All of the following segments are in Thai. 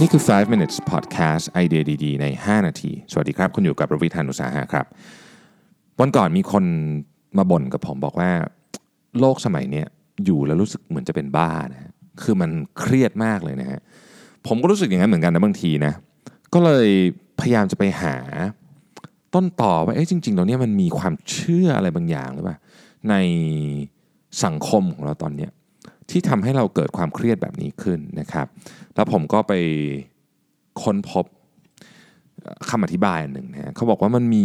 นี่คือ 5 minutes podcast ไอเดียดีๆ ใน 5 นาที สวัสดีครับ คุณอยู่กับระวิทานุสาหะครับ วันก่อนมีคนมาบ่นกับผมบอกว่า โลกสมัยนี้อยู่แล้วรู้สึกเหมือนจะเป็นบ้านะ คือมันเครียดมากเลยนะฮะ ผมก็รู้สึกอย่างนั้นเหมือนกันนะบางทีนะ ก็เลยพยายามจะไปหาต้นต่อว่า เอ๊ะจริงๆแล้วเนี่ยมันมีความเชื่ออะไรบางอย่างหรือเปล่า ในสังคมของเราตอนเนี้ย ที่ทำให้เราเกิดความเครียดแบบนี้ขึ้นนะครับ แล้วผมก็ไปค้นพบคำอธิบายหนึ่งนะเขาบอกว่ามันมี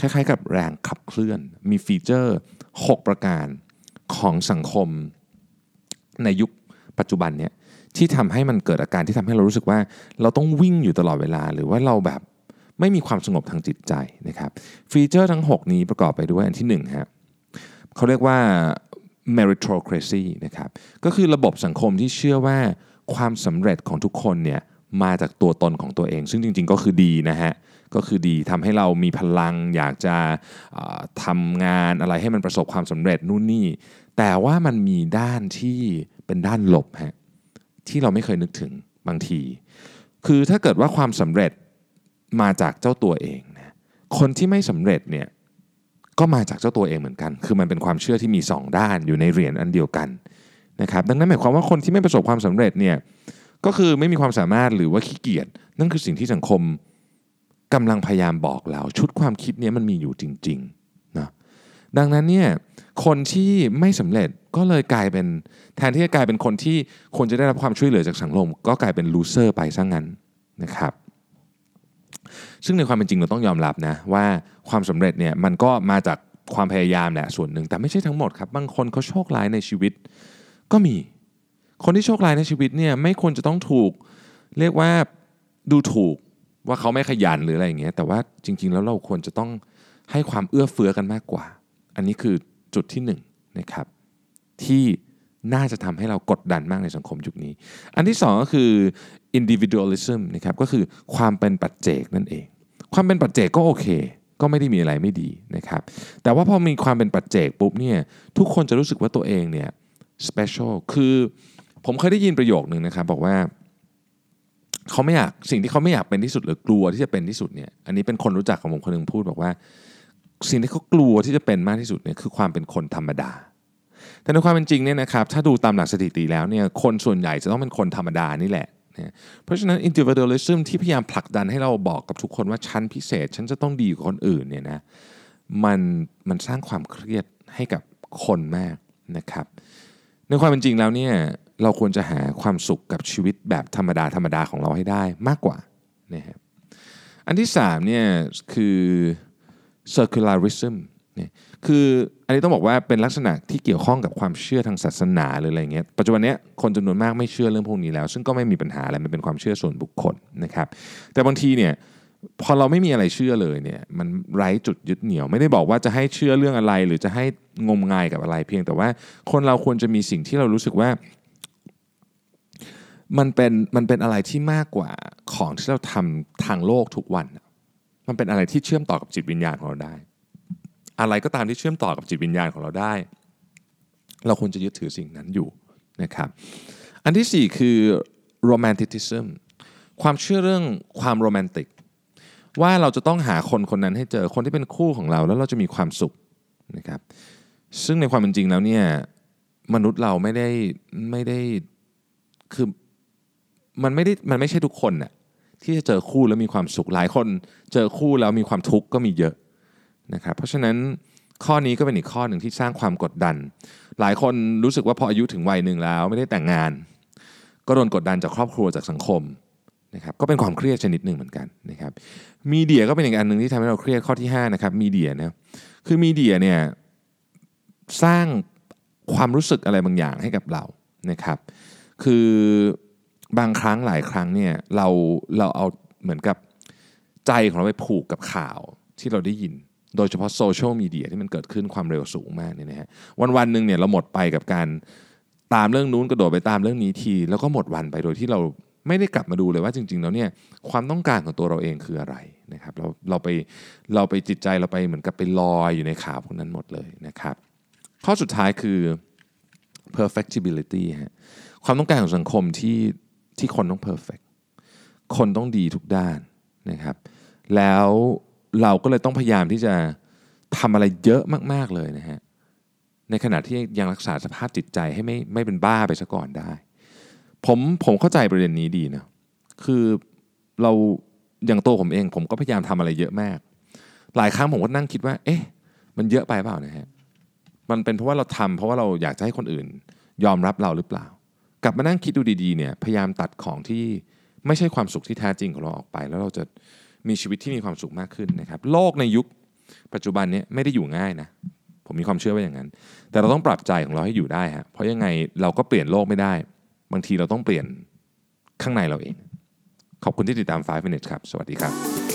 คล้าย ๆ กับแรงขับเคลื่อน มีฟีเจอร์ 6 ประการของสังคมในยุคปัจจุบันเนี่ยที่ทำให้มันเกิดอาการที่ทำให้เรารู้สึกว่า เราต้องวิ่งอยู่ตลอดเวลา หรือว่าเราแบบไม่มีความสงบทางจิตใจนะครับ ฟีเจอร์ทั้ง 6 นี้ประกอบไปด้วยอันที่1ครับเขาเรียกว่า meritocracy นะครับก็คือระบบสังคมที่เชื่อว่าความสำเร็จของทุกคนเนี่ยมาจากตัวตนของตัวเอง ซึ่งจริง ๆ ก็คือดีนะฮะก็คือดีทำให้เรามีพลังอยากจะทำงานอะไรให้มันประสบความสำเร็จนู่นนี่ แต่ว่ามันมีด้านที่เป็นด้านลบฮะที่เราไม่เคยนึกถึงบางที คือถ้าเกิดว่าความสำเร็จมาจากเจ้าตัวเองนะคนที่ไม่สำเร็จเนี่ย ก็มาจากเจ้าตัวเองเหมือนกัน คือมันเป็นความเชื่อที่มี 2 ด้านอยู่ในเหรียญอันเดียวกันนะครับ ดังนั้นหมายความว่าคนที่ไม่ประสบความสำเร็จเนี่ยก็คือไม่มีความสามารถหรือว่าขี้เกียจนั่นคือสิ่งที่สังคมกำลังพยายามบอกเรา ชุดความคิดนี้มันมีอยู่จริงๆนะดังนั้นเนี่ยคนที่ไม่สำเร็จก็เลยกลายเป็นแทนที่จะกลายเป็นคนที่ควรจะได้รับความช่วยเหลือจากสังคมก็กลายเป็นลูเซอร์ไปซะงั้นนะครับ ซึ่งในความเป็นจริงเราต้องยอมรับนะว่าความสำเร็จเนี่ยมันก็มาจากความพยายามแหละส่วนหนึ่งแต่ไม่ใช่ทั้งหมดครับบางคนเขาโชคร้ายในชีวิต ก็มี คนที่โชคร้ายในชีวิตเนี่ยไม่ควรจะต้องถูก เรียกว่าดูถูกว่าเขาไม่ขยันหรืออะไรอย่างเงี้ยแต่ว่าจริง ๆ แล้วเราควรจะต้องให้ความเอื้อเฟื้อกันมากกว่า อันนี้คือจุดที่1นนะครับที่ น่าจะทำให้เรากดดันมากในสังคมยุคนี้ อันที่ 2 ก็คือ individualism นะครับก็คือความเป็นปัจเจกนั่นเอง ความเป็นปัจเจกก็โอเค ก็ไม่ได้มีอะไรไม่ดีนะครับ แต่ว่าพอมีความเป็นปัจเจกปุ๊บเนี่ยทุกคนจะรู้สึกว่าตัวเองเนี่ย special คือผมเคยได้ยินประโยคนึงนะครับบอกว่าเขาไม่อยากสิ่งที่เขาไม่อยากเป็นที่สุดหรือกลัวที่จะเป็นที่สุดเนี่ยอันนี้เป็นคนรู้จักของผมคนหนึ่งพูดบอกว่า สิ่งที่เขากลัวที่จะเป็นมากที่สุดเนี่ยคือความเป็นคนธรรมดา แต่ในความเป็นจริงเนี่ยนะครับถ้าดูตามหลักสถิติแล้วเนี่ยคนส่วนใหญ่จะต้องเป็นคนธรรมดานี่แหละเพราะฉะนั้น individualism ที่พยายามผลักดันให้เราบอกกับทุกคนว่าฉันพิเศษ ฉันจะต้องดีกว่าคนอื่นเนี่ยนะมันมันสร้างความเครียดให้กับคนมากนะครับในความเป็นจริงแล้วเนี่ยเราควรจะหาความสุขกับชีวิตแบบธรรมดาธรรมดาของเราให้ได้มากกว่านะครับอันที่3เนี่ยคือ circularism เนี่ยคืออันนี้ต้องบอกว่าเป็นลักษณะที่เกี่ยวข้องกับความเชื่อทางศาสนาหรืออะไรเงี้ยปัจจุบันนี้คนจำนวนมากไม่เชื่อเรื่องพวกนี้แล้ว ซึ่งก็ไม่มีปัญหาอะไรมันเป็นความเชื่อส่วนบุคคลนะครับแต่บางทีเนี่ยพอเราไม่มีอะไรเชื่อเลยเนี่ยมันไร้จุดยึดเหนี่ยวไม่ได้บอกว่าจะให้เชื่อเรื่องอะไร หรือจะให้งมงายกับอะไรเพียงแต่ว่าคนเราควรจะมีสิ่งที่เรารู้สึกว่ามันเป็นมันเป็นอะไรที่มากกว่าของที่เราทำทางโลกทุกวัน มันเป็นอะไรที่เชื่อมต่อกับจิตวิญญาณของเราได้ อะไรก็ตามที่เชื่อมต่อกับจิตวิญญาณของเราได้ เราควรจะยึดถือสิ่งนั้นอยู่นะครับอันที่ 4 คือ romanticism ความเชื่อเรื่องความโรแมนติกว่าเราจะต้องหาคนคนนั้นให้เจอคนที่เป็นคู่ของเราแล้วเราจะมีความสุขนะครับซึ่งในความเป็นจริงแล้วเนี่ยมนุษย์เราไม่ได้ไม่ได้คือมันไม่ได้มันไม่ใช่ทุกคนน่ะที่จะเจอคู่แล้วมีความสุขหลายคนเจอคู่แล้วมีความทุกข์ก็มีเยอะ นะครับเพราะฉะนั้นข้อนี้ก็เป็นอีกข้อหนึ่งที่สร้างความกดดัน หลายคนรู้สึกว่าพออายุถึงวัยหนึ่งแล้วไม่ได้แต่งงาน ก็โดนกดดันจากครอบครัวจากสังคมนะครับก็เป็นความเครียดชนิดหนึ่งเหมือนกันนะครับมีเดียก็เป็นอีกอันหนึ่งที่ทำให้เราเครียดข้อที่5นะครับมีเดียนะคือมีเดียเนี่ยสร้างความรู้สึกอะไรบางอย่างให้กับเรานะครับคือบางครั้งหลายครั้งเนี่ยเราเราเอาเหมือนกับใจของเราไปผูกกับข่าวที่เราได้ยิน โดยเฉพาะโซเชียลมีเดียที่มันเกิดขึ้นความเร็วสูงมากเนี่ยนะฮะวันวันหนึ่งเนี่ยเราหมดไปกับการตามเรื่องนู้นกระโดดไปตามเรื่องนี้ที แล้วก็หมดวันไปโดยที่เราไม่ได้กลับมาดูเลยว่าจริง ๆ แล้วเนี่ยความต้องการของตัวเราเองคืออะไรนะครับเราเราไปเราไปจิตใจเราไปเหมือนกับไปลอยอยู่ในข่าวพวกนั้นหมดเลยนะครับ ข้อสุดท้ายคือ perfectibility ฮะความต้องการของสังคมที่ที่คนต้อง perfect คนต้องดีทุกด้านนะครับ แล้ว เราก็เลยต้องพยายามที่จะทำอะไรเยอะมาก ๆเลยนะฮะในขณะที่ยังรักษาสภาพจิตใจให้ไม่ไม่เป็นบ้าไปซะก่อนได้ ผมผมเข้าใจประเด็นนี้ดีนะคือเราอย่างตัวผมเอง ผมก็พยายามทำอะไรเยอะมาก หลายครั้งผมก็นั่งคิดว่า เอ๊ะ มันเยอะไปเปล่านะฮะมันเป็นเพราะว่าเราทำเพราะว่าเราอยากจะให้คนอื่น ยอมรับเราหรือเปล่า กลับมานั่งคิดดูดีๆเนี่ยพยายามตัดของที่ไม่ใช่ความสุขที่แท้จริงของเราออกไป แล้วเราจะ มีชีวิตที่มีความสุขมากขึ้นนะครับ โลกในยุคปัจจุบันนี้ไม่ได้อยู่ง่ายนะผมมีความเชื่อว่าอย่างนั้น แต่เราต้องปรับใจของเราให้อยู่ได้ฮะเพราะยังไงเราก็เปลี่ยนโลกไม่ได้ บางทีเราต้องเปลี่ยนข้างในเราเอง ขอบคุณที่ติดตาม 5 minutes ครับ สวัสดีครับ